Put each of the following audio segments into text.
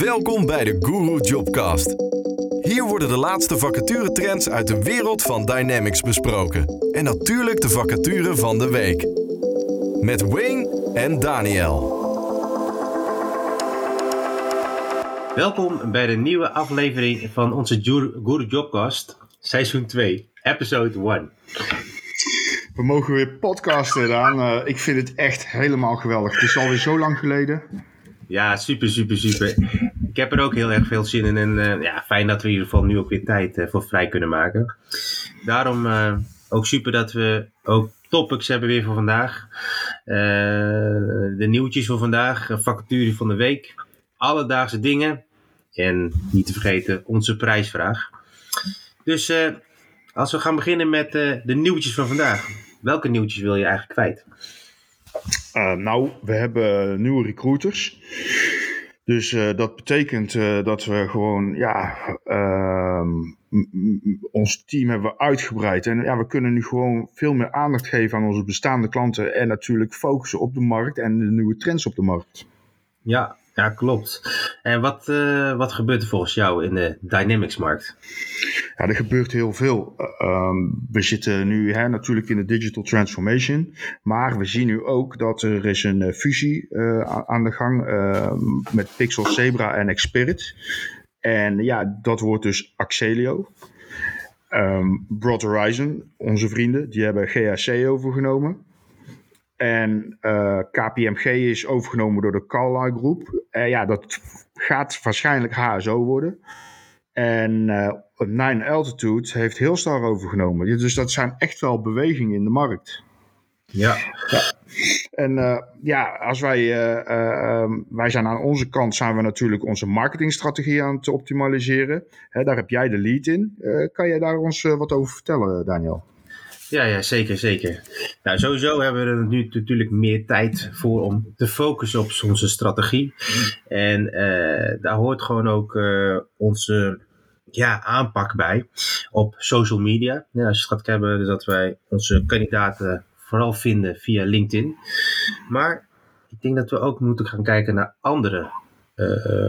Welkom bij de Guru Jobcast. Hier worden de laatste vacaturetrends uit de wereld van Dynamics besproken. En natuurlijk de vacature van de week. Met Wayne en Daniel. Welkom bij de nieuwe aflevering van onze Guru Jobcast, seizoen 2, episode 1. We mogen weer podcasten gedaan. Uh, ik vind het echt helemaal geweldig. Het is alweer zo lang geleden. Ja, super, super, super. Ik heb er ook heel erg veel zin in. En uh, ja, fijn dat we in ieder geval nu ook weer tijd uh, voor vrij kunnen maken. Daarom ook super dat we ook topics hebben weer voor vandaag. de nieuwtjes voor vandaag, vacature van de week, alledaagse dingen. En niet te vergeten onze prijsvraag. Dus als we gaan beginnen met de nieuwtjes van vandaag. Welke nieuwtjes wil je eigenlijk kwijt? Uh, nou, we hebben nieuwe recruiters. Dus uh, dat betekent uh, dat we gewoon, ja, ehm, ons team hebben uitgebreid. En ja, we kunnen nu gewoon veel meer aandacht geven aan onze bestaande klanten. En natuurlijk focussen op de markt en de nieuwe trends op de markt. Ja, ja, klopt. En wat, uh, wat gebeurt er volgens jou in de Dynamics-markt? Ja, er gebeurt heel veel. Uh, we zitten nu hè, natuurlijk in de digital transformation. Maar we zien nu ook dat er is een uh, fusie aan de gang met Pixel Zebra en Xperit. En ja, dat wordt dus Axelio. Um, Broad Horizon, onze vrienden, die hebben GHC overgenomen. En uh, eh, KPMG is overgenomen door de Carlyle Groep. Uh, ja, dat gaat waarschijnlijk HSO worden. En uh, Nine Altitude heeft heel Hillstar overgenomen. Dus dat zijn echt wel bewegingen in de markt. Ja. ja. En ja, als wij, ehm, wij zijn aan onze kant, zijn we natuurlijk onze marketingstrategie aan het optimaliseren. Hè, daar heb jij de lead in. kan jij daar ons wat over vertellen, Daniel? Ja, ja, zeker, zeker. Nou, sowieso hebben we er nu natuurlijk meer tijd voor om te focussen op onze strategie. En uh, daar hoort gewoon ook uh, onze ja, aanpak bij op social media. Ja, als je het gaat hebben, dat wij onze kandidaten vooral vinden via LinkedIn. Maar ik denk dat we ook moeten gaan kijken naar andere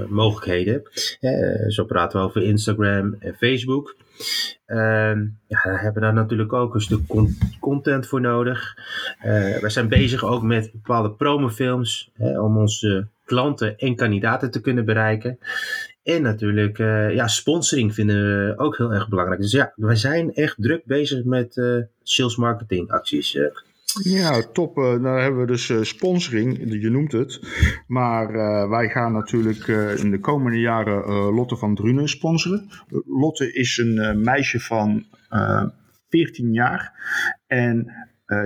mogelijkheden. Uh, zo praten we over Instagram en Facebook. Uh, ja, daar hebben we daar natuurlijk ook een stuk content voor nodig. Uh, we zijn bezig ook met bepaalde promofilms hè, om onze klanten en kandidaten te kunnen bereiken. En natuurlijk, ja, sponsoring vinden we ook heel erg belangrijk. Dus ja, wij zijn echt druk bezig met sales marketing acties. Ja, top. Uh, nou hebben we dus uh, sponsoring, je noemt het. Maar uh, wij gaan natuurlijk in de komende jaren Lotte van Drunen sponsoren. Lotte is een meisje van 14 jaar. En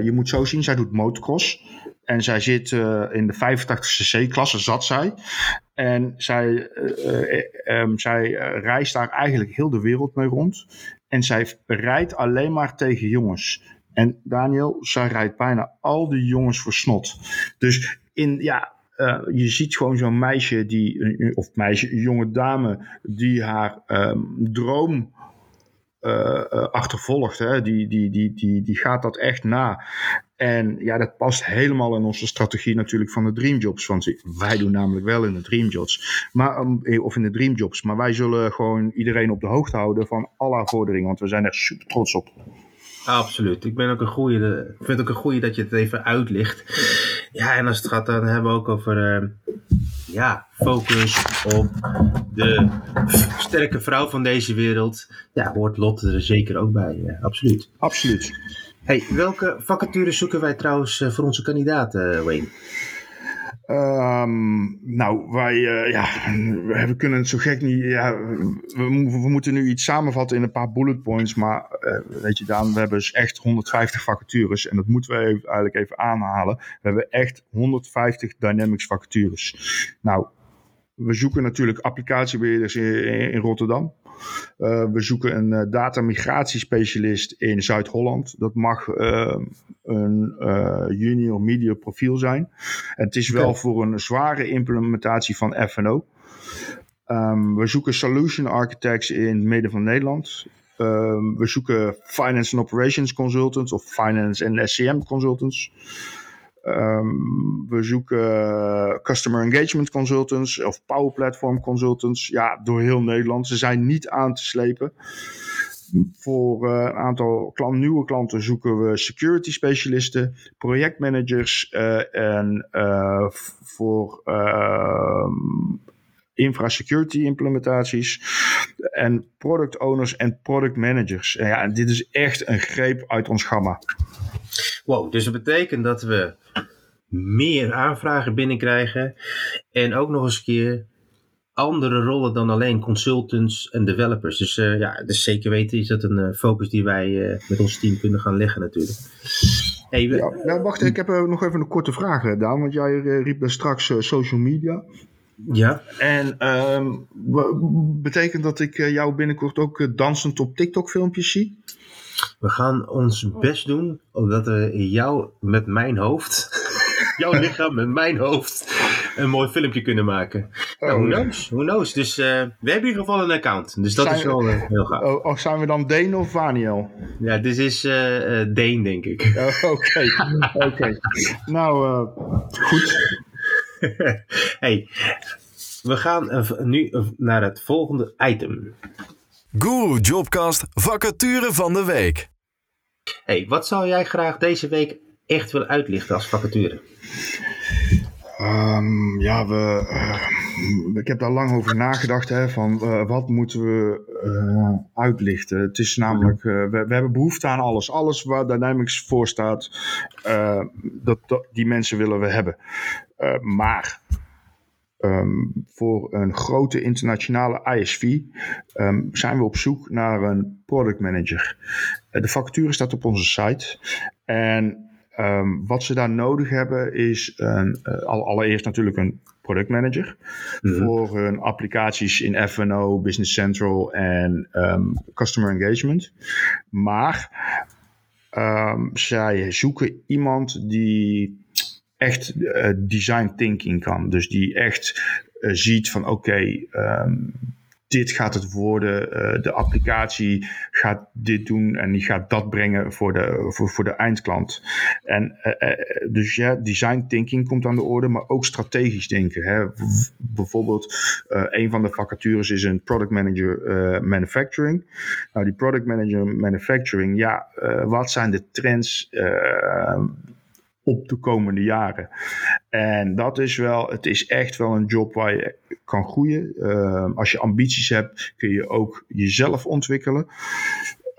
je moet zo zien, zij doet motocross. En zij zit in de 85ste C-klasse, zat zij. En zij, um, zij reist daar eigenlijk heel de wereld mee rond. En zij rijdt alleen maar tegen jongens. En Daniel, zij rijdt bijna al die jongens voor snot. Dus in, ja, uh, je ziet gewoon zo'n meisje, die, of meisje, een jonge dame, die haar um, droom uh, achtervolgt. Hè? Die, die, die, die, die gaat dat echt na. En ja, dat past helemaal in onze strategie natuurlijk van de Dreamjobs. Want wij doen namelijk wel in de Dreamjobs. Maar, um, of in de Dreamjobs. Maar wij zullen gewoon iedereen op de hoogte houden van alle vorderingen. Want we zijn er super trots op. Absoluut. Ik ben ook een goede. Ik vind het ook een goede dat je het even uitlicht. Ja, en als het gaat, dan hebben we ook over. Uh, ja, focus op de sterke vrouw van deze wereld. Ja, hoort Lotte er zeker ook bij. Uh, absoluut. Absoluut. Hey, welke vacatures zoeken wij trouwens voor onze kandidaten, Wayne? Um, nou, wij, uh, ja, we kunnen het zo gek niet. Ja, we, moeten nu iets samenvatten in een paar bullet points. Maar uh, weet je, Daan, we hebben dus echt 150 vacatures. En dat moeten we eigenlijk even aanhalen. We hebben echt 150 Dynamics vacatures. Nou, we zoeken natuurlijk applicatiebeheerders in Rotterdam. Uh, we zoeken een uh, data migratiespecialist in Zuid-Holland. Dat mag uh, een junior media profiel zijn. En het is wel voor een zware implementatie van FNO. Um, ehm, we zoeken solution architects in het midden van Nederland. Um, we zoeken finance and operations consultants of finance en SCM consultants. Ehm, we zoeken customer engagement consultants of power platform consultants. Ja, door heel Nederland. Ze zijn niet aan te slepen. Voor een aantal nieuwe klanten zoeken we security specialisten, projectmanagers en voor ehm, infrasecurity implementaties en product owners en product managers. En ja, en dit is echt een greep uit ons gamma. Wow, dus dat betekent dat we meer aanvragen binnenkrijgen en ook nog eens een keer andere rollen dan alleen consultants en developers. Dus uh, ja, dus zeker weten is dat een uh, focus die wij uh, met ons team kunnen gaan leggen natuurlijk. Hey, we... ja, nou, wacht, ik heb nog even een korte vraag, Daan. Want jij riep straks social media. Ja. En um, betekent dat ik eh, jou binnenkort ook eh, dansend op TikTok filmpjes zie? We gaan ons best doen, omdat we jou met mijn hoofd, jouw lichaam met mijn hoofd, een mooi filmpje kunnen maken. Oh, nou, who knows? Who knows? Dus uh, we hebben in ieder geval een account. Dus dat zijn is wel uh, heel gaaf. Oh, of zijn we dan Dane of Vaniel? Ja, dit is uh, Dane, denk ik. Oké, oké. Nou, goed. hey, we gaan nu naar het volgende item. Guru Jobcast vacature van de week. Hey, wat zou jij graag deze week echt willen uitlichten als vacature? Um, ja, we, uh, ik heb daar lang over nagedacht. Hè, van uh, wat moeten we uh, uitlichten? Het is namelijk, we, we, hebben behoefte aan alles. Alles waar Dynamics voor staat, dat, die mensen willen we hebben. maar um, voor een grote internationale ISV um, zijn we op zoek naar een product manager. de vacature staat op onze site. En Um, wat ze daar nodig hebben is een, uh, allereerst natuurlijk een product manager mm -hmm. voor hun applicaties in F&O, Business Central en um, Customer Engagement. Maar um, zij zoeken iemand die echt uh, design thinking kan. Dus die echt uh, ziet van oké, okay, dit gaat het worden. Uh, de applicatie gaat dit doen en die gaat dat brengen voor de, voor, voor de eindklant. En uh, uh, dus ja, design thinking komt aan de orde, maar ook strategisch denken. Hè. bijvoorbeeld, een van de vacatures is een product manager manufacturing. Nou, die product manager manufacturing, ja, wat zijn de trends? Op de komende jaren. En dat is wel, het is echt wel een job waar je kan groeien. Uh, als je ambities hebt, kun je ook jezelf ontwikkelen.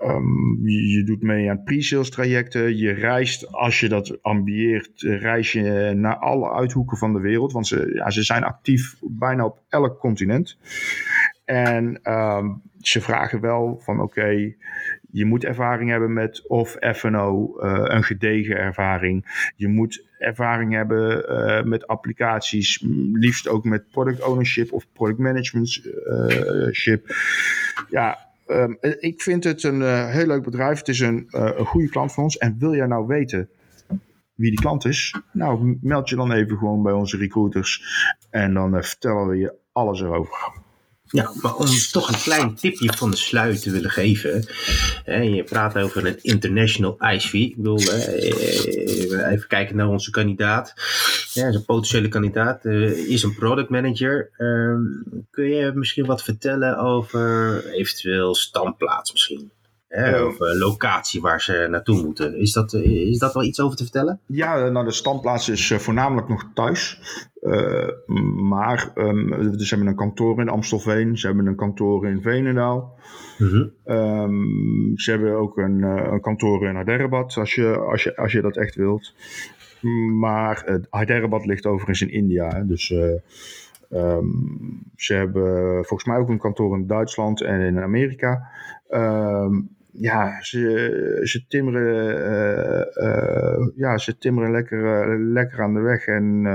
Um, je, doet mee aan pre-sales trajecten. Je reist, als je dat ambieert, reis je naar alle uithoeken van de wereld. Want ze, ja, ze zijn actief bijna op elk continent. En um, ze vragen wel van oké, je moet ervaring hebben met of F&O, uh, een gedegen ervaring. Je moet ervaring hebben uh, met applicaties, liefst ook met product ownership of product managementship. Uh, ja, um, ik vind het een heel leuk bedrijf. Het is een, een goede klant van ons. En wil jij nou weten wie die klant is? Nou, meld je dan even gewoon bij onze recruiters. En dan vertellen we je alles erover. Ja, maar om toch een klein tipje van de sluit te willen geven. Hè, je praat over een international ISV. Ik bedoel, eh, even kijken naar onze kandidaat. Ja, een potentiële kandidaat. Uh, is een product manager. Uh, kun je misschien wat vertellen over eventueel standplaats misschien? Hè, of uh, locatie waar ze naartoe moeten. Is dat, is dat wel iets over te vertellen? Ja, nou de standplaats is voornamelijk nog thuis. Uh, maar um, ze hebben een kantoor in Amstelveen, ze hebben een kantoor in Venendaal. Mm -hmm. um, ze hebben ook een, een kantoor in Hyderabad, als je, als, je, als je dat echt wilt. Maar uh, Hyderabad ligt overigens in India, hè, dus... Um, ze hebben volgens mij ook een kantoor in Duitsland en in Amerika. Um, ja, ze, ze timmeren, uh, uh, ja, ze timmeren lekker, uh, lekker aan de weg. En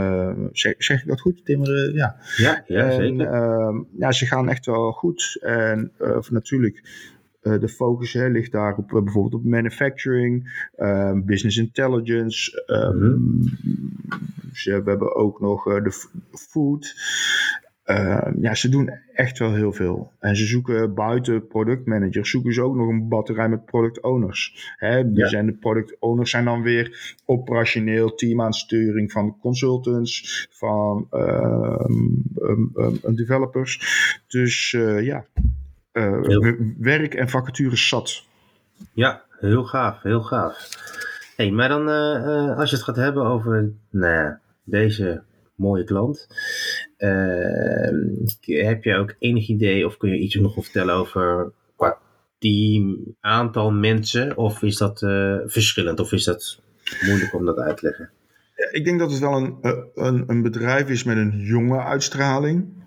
zeg, zeg ik dat goed? Timmeren, ja. Ja, ja en, zeker. Ehm, ja, ze gaan echt wel goed. En natuurlijk, de focus hè, ligt daar op bijvoorbeeld op manufacturing, ehm, business intelligence. Mm -hmm. ze, we hebben ook nog de food. Uh, ja, ze doen echt wel heel veel. En ze zoeken buiten productmanagers, zoeken ze ook nog een batterij met product owners. Hè, die zijn de product owners zijn dan weer operationeel teamaansturing van consultants, van um, um, developers. Dus uh, ja, uh, werk en vacatures zat. Ja, heel gaaf, heel gaaf. Hey, maar dan als je het gaat hebben over nou, deze mooie klant. Uh, heb je ook enig idee of kun je iets nog vertellen over qua aantal mensen? Of is dat uh, verschillend of is dat moeilijk om dat uit te leggen? Ik denk dat het wel een, een, een bedrijf is met een jonge uitstraling.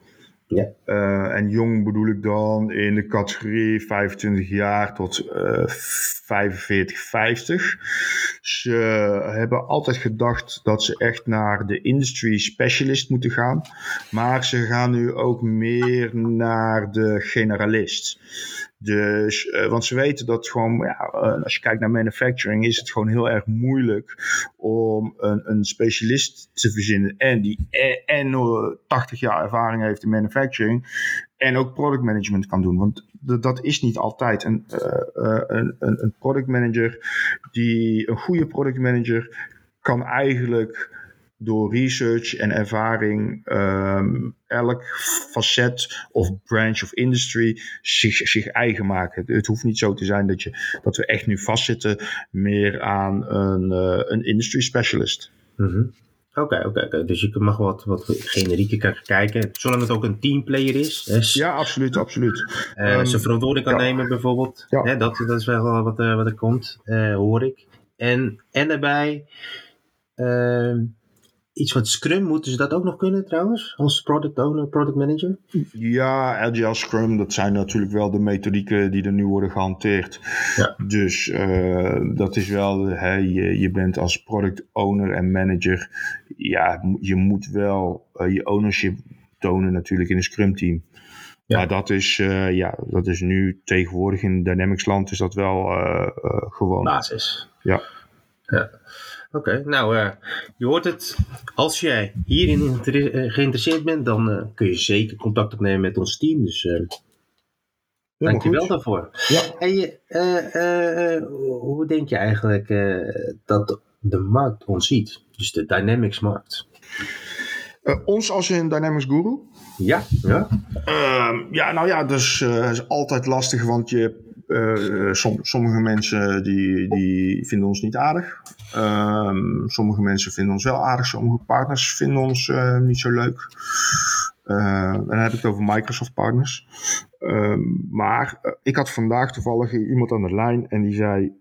Ja. Uh, en jong bedoel ik dan in de categorie 25 jaar tot uh, 45, 50. Ze hebben altijd gedacht dat ze echt naar de industry specialist moeten gaan. Maar ze gaan nu ook meer naar de generalist. Dus, uh, want ze weten dat gewoon, ja, uh, als je kijkt naar manufacturing, is het gewoon heel erg moeilijk om een, een specialist te verzinnen. En die en, en 80 jaar ervaring heeft in manufacturing. En ook product management kan doen. Want dat is niet altijd. Een, een, een, een product manager, die, een goede product manager, kan eigenlijk door research en ervaring um, elk facet of branch of industry zich, zich eigen maken. Het hoeft niet zo te zijn dat, je, dat we echt nu vastzitten meer aan een, uh, een industry specialist. Mm -hmm. Oké, oké. Dus je mag wat, wat generieker kijken. Zolang het ook een teamplayer is. Ja, absoluut, absoluut. Uh, um, zijn verantwoording kan ja. nemen bijvoorbeeld. Ja. Hè, dat, dat is wel wat, uh, wat er komt, uh, hoor ik. En, en daarbij ehm, iets van Scrum, moeten ze dat ook nog kunnen trouwens? Als product owner, product manager? Ja, Agile Scrum, dat zijn natuurlijk wel de methodieken die er nu worden gehanteerd. Ja. Dus uh, dat is wel, hè, je, je bent als product owner en manager, ja, je moet wel uh, je ownership tonen natuurlijk in een Scrum team. Ja. Maar dat is, uh, ja, dat is nu tegenwoordig in Dynamics land is dat wel gewoon. Basis. Ja. Ja. Oké, okay, nou, uh, je hoort het. Als jij hierin geïnteresseerd bent, dan uh, kun je zeker contact opnemen met ons team. Dus uh, dank je wel daarvoor. Ja. En hoe denk je eigenlijk dat de markt ons ziet? Dus de Dynamics markt. ons als een Dynamics Guru? Ja, ja. Ehm, ja, nou ja, dus is altijd lastig, want je uh, som, sommige mensen die, die vinden ons niet aardig. Um, sommige mensen vinden ons wel aardig. Sommige partners vinden ons uh, niet zo leuk. Dan heb ik het over Microsoft partners. Um, maar ik had vandaag toevallig iemand aan de lijn en die zei...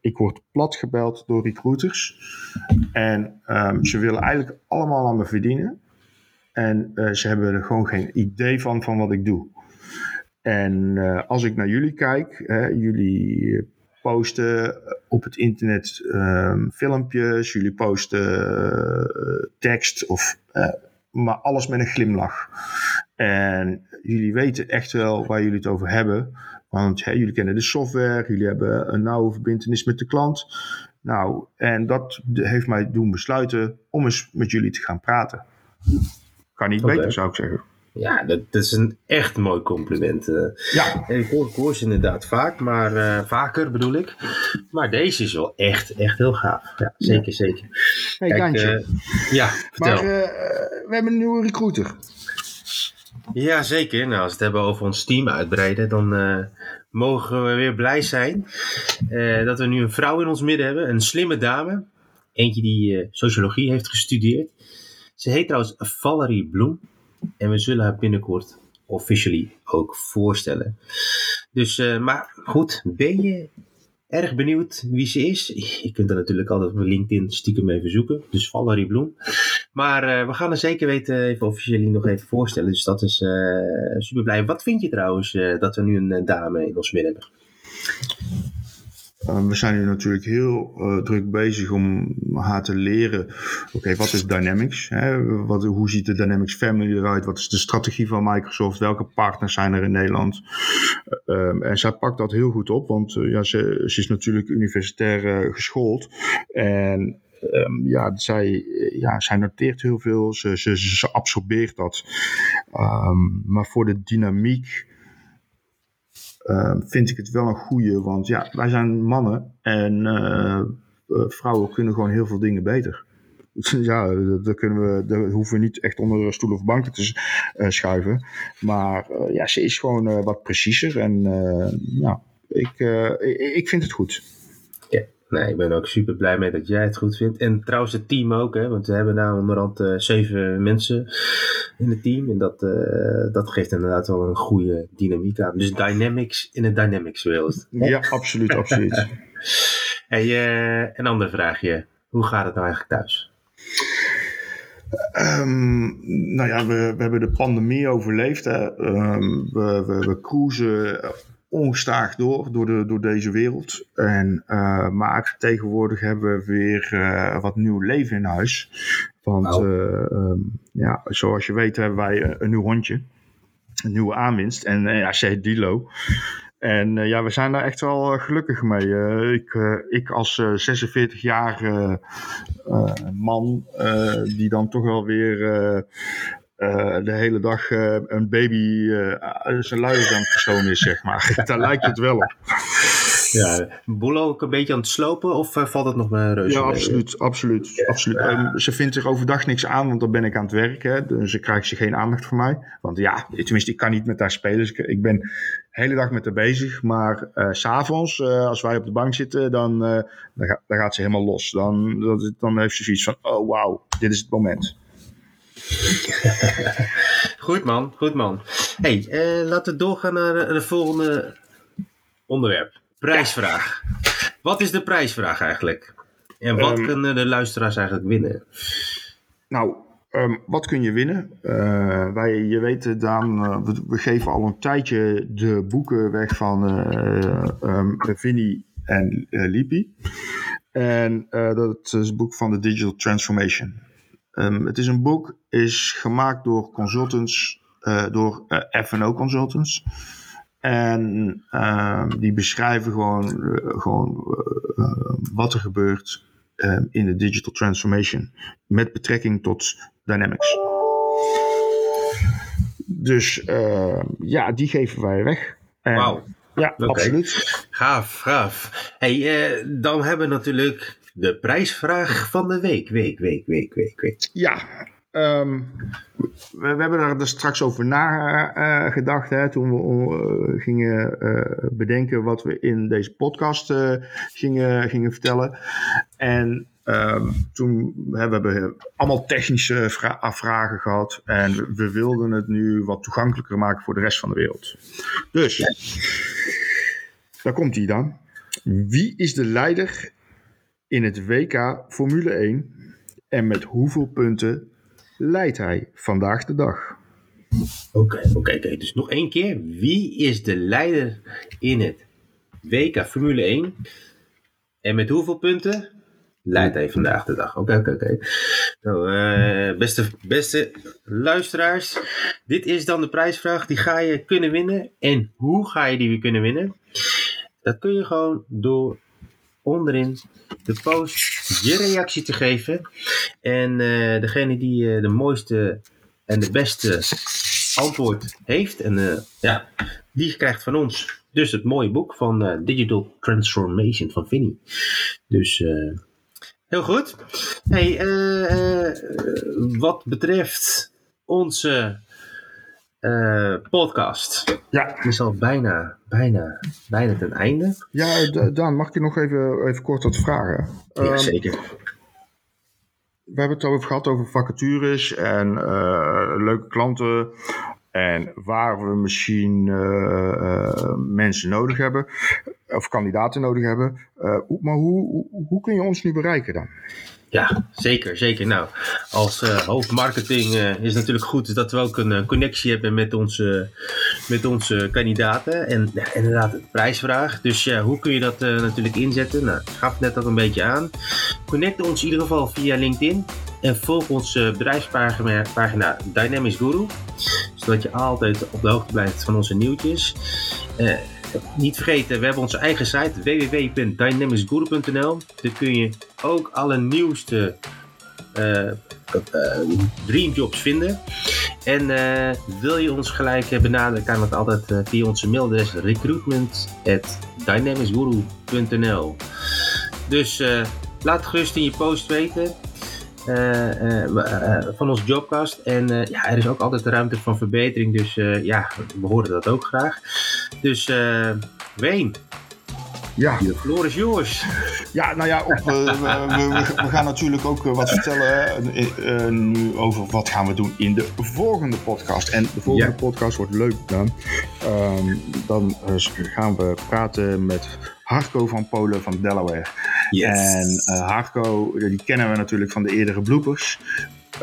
Ik word plat gebeld door recruiters. En um, ze willen eigenlijk allemaal aan me verdienen. En ze hebben er gewoon geen idee van, van wat ik doe. En uh, als ik naar jullie kijk, hè, jullie posten op het internet um, filmpjes, jullie posten uh, tekst, of, uh, maar alles met een glimlach. En jullie weten echt wel waar jullie het over hebben. Want hè, jullie kennen de software, jullie hebben een nauwe verbindenis met de klant. Nou, en dat heeft mij doen besluiten om eens met jullie te gaan praten. Kan niet okay. beter, zou ik zeggen. Ja, dat, dat, is een echt mooi compliment. Uh, ja. En ik hoor, ze inderdaad vaak, maar uh, vaker bedoel ik. Maar deze is wel echt, echt heel gaaf. Ja, zeker, ja. zeker. Hey, Kijk, uh, ja, vertel. Maar we hebben een nieuwe recruiter. Ja, zeker. Nou, als we het hebben over ons team uitbreiden, dan mogen we weer blij zijn dat we nu een vrouw in ons midden hebben. Een slimme dame. Eentje die sociologie heeft gestudeerd. Ze heet trouwens Valerie Bloem. En we zullen haar binnenkort officially ook voorstellen. Dus, uh, maar goed, ben je erg benieuwd wie ze is? Je kunt er natuurlijk altijd op LinkedIn stiekem even zoeken. Dus Valerie Bloem. Maar uh, we gaan er zeker weten even officially nog even voorstellen. Dus dat is uh, super blij. Wat vind je trouwens dat we nu een dame in ons midden hebben? Uh, we zijn nu natuurlijk heel uh, druk bezig om haar te leren. Oké, wat is Dynamics? Hè? Wat, hoe ziet de Dynamics Family eruit? Wat is de strategie van Microsoft? Welke partners zijn er in Nederland? Uh, en zij pakt dat heel goed op, want ja, ze, ze, is natuurlijk universitair geschoold. En ehm, ja, zij, ja, zij noteert heel veel, ze, ze, ze absorbeert dat. Ehm, maar voor de dynamiek ehm, vind ik het wel een goede, want ja, wij zijn mannen en uh, vrouwen kunnen gewoon heel veel dingen beter. Ja, daar, kunnen we, hoeven we niet echt onder stoelen of banken te uh, schuiven. Maar ja, ze is gewoon wat preciezer en ja, ik, ik vind het goed. Nee, ik ben ook super blij mee dat jij het goed vindt. En trouwens het team ook, hè, want we hebben nou onderhand uh, zeven mensen in het team. En dat, uh, dat geeft inderdaad wel een goede dynamiek aan. Dus dynamics in een dynamics wereld. Ja, absoluut, absoluut. hey, uh, een ander vraagje. Hoe gaat het nou eigenlijk thuis? Um, nou ja, we, we hebben de pandemie overleefd. Hè. Um, we, we, we cruisen ongestaagd door, door, de, door deze wereld. En, uh, maar tegenwoordig hebben we weer uh, wat nieuw leven in huis. Want wow. uh, um, ja, zoals je weet hebben wij een, een nieuw hondje. Een nieuwe aanwinst. En ja, ze heet Dilo. En ja, we zijn daar echt wel gelukkig mee. ik, ik als 46-jarige man, die dan toch wel weer uh, de hele dag uh, een baby uh, zijn luiers aan het verstomen is, zeg maar. Daar lijkt het wel op. Ja, boel ook een beetje aan het slopen of valt het nog maar reuze? Ja, absoluut. absoluut, ja. absoluut. Um, ze vindt zich overdag niks aan, want dan ben ik aan het werk. Hè, dus ze krijgt ze geen aandacht van mij. Want ja, tenminste, ik kan niet met haar spelen. Dus ik, ik ben de hele dag met haar bezig. Maar uh, s'avonds, als wij op de bank zitten, dan, dan, ga, dan, gaat ze helemaal los. Dan, dat, dan heeft ze zoiets van, oh wauw, dit is het moment. goed man, goed man. hey, uh, laten we doorgaan naar het volgende onderwerp. Prijsvraag. Wat is de prijsvraag eigenlijk? En wat um, kunnen de luisteraars eigenlijk winnen? Nou, um, wat kun je winnen? Uh, wij, je weet, Daan, uh, we, we, geven al een tijdje de boeken weg van um, Vinnie en Lipi. En dat is het boek van de Digital Transformation. Um, het is een boek, is gemaakt door consultants, uh, door uh, F&O consultants. En uh, die beschrijven gewoon, uh, gewoon wat er gebeurt ehm, in de digital transformation met betrekking tot Dynamics. Dus ja, die geven wij weg. Wauw. Ja, okay. absoluut. Gaaf, gaaf. Hey, dan hebben we natuurlijk de prijsvraag van de week. Week, week, week, week, week. Ja, um, we, we, hebben daar dus straks over nagedacht uh, toen we uh, gingen uh, bedenken wat we in deze podcast gingen, gingen vertellen. En um, toen hebben we allemaal technische vragen gehad en we, we, wilden het nu wat toegankelijker maken voor de rest van de wereld. Dus, daar komt hij dan. Wie is de leider in het WK Formule 1 en met hoeveel punten leidt hij vandaag de dag? Oké, oké, okay, dus nog één keer. Wie is de leider in het WK Formule 1 en met hoeveel punten leidt hij vandaag de dag? Oké, oké, oké. Nou, uh, beste, beste luisteraars, dit is dan de prijsvraag. Die ga je kunnen winnen. En hoe ga je die weer kunnen winnen? Dat kun je gewoon door onderin de post je reactie te geven. En uh, degene die uh, de mooiste en de beste antwoord heeft, en, uh, ja, die krijgt van ons dus het mooie boek van Digital Transformation van Vinnie. Dus heel goed. Hey, wat betreft onze podcast. Ja. Het is al bijna, bijna, bijna ten einde. Ja, Daan, mag ik je nog even, even kort wat vragen? Ja, um, zeker. We hebben het over gehad over vacatures en uh, leuke klanten. En waar we misschien uh, mensen nodig hebben, of kandidaten nodig hebben. maar hoe, hoe, hoe kun je ons nu bereiken dan? Ja, zeker, zeker. Nou, als uh, hoofdmarketing uh, is natuurlijk goed dat we ook een uh, connectie hebben met onze, met onze kandidaten. En ja, inderdaad, de prijsvraag. Dus ja, hoe kun je dat natuurlijk inzetten? Nou, ik gaf net al een beetje aan. Connect ons in ieder geval via LinkedIn. En volg onze bedrijfspagina pagina Guru. Zodat je altijd op de hoogte blijft van onze nieuwtjes. niet vergeten, we hebben onze eigen site www.dynamicsguru.nl. Daar kun je ook alle nieuwste uh, dreamjobs vinden. En wil je ons gelijk benaderen, kan dat altijd via onze mailadres recruitment.dynamicsguru.nl Dus laat gerust in je post weten. Van ons jobcast. En ja, er is ook altijd ruimte van verbetering. Dus ja, we horen dat ook graag. Dus Ween, ja. De floor is yours. Ja, nou ja, op, we, we, we, gaan natuurlijk ook wat vertellen nu over wat gaan we doen in de volgende podcast. En de volgende podcast wordt leuk dan. Ehm, dan gaan we praten met Harco van Polen van Delaware. En uh, Harco, die kennen we natuurlijk van de eerdere bloopers.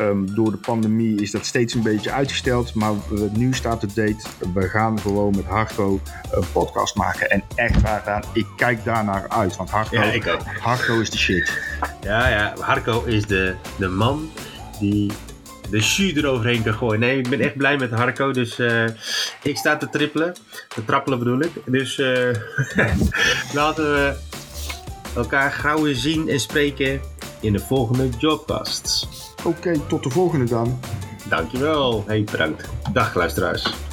Um, door de pandemie is dat steeds een beetje uitgesteld. Maar nu staat het date. We gaan gewoon met Harco een podcast maken. En echt waar, ik kijk daar naar uit. Want Harco, ja, Harco is de shit. Ja, ja. Harco is de, de man die de jus eroverheen kan gooien. Nee, ik ben echt blij met Harco. Dus uh, ik sta te trippelen. Te trappelen bedoel ik. Dus uh, laten we elkaar gauw weer zien en spreken in de volgende Jobcast. Oké, tot de volgende dan. Dankjewel. Hey, bedankt. Dag luisteraars.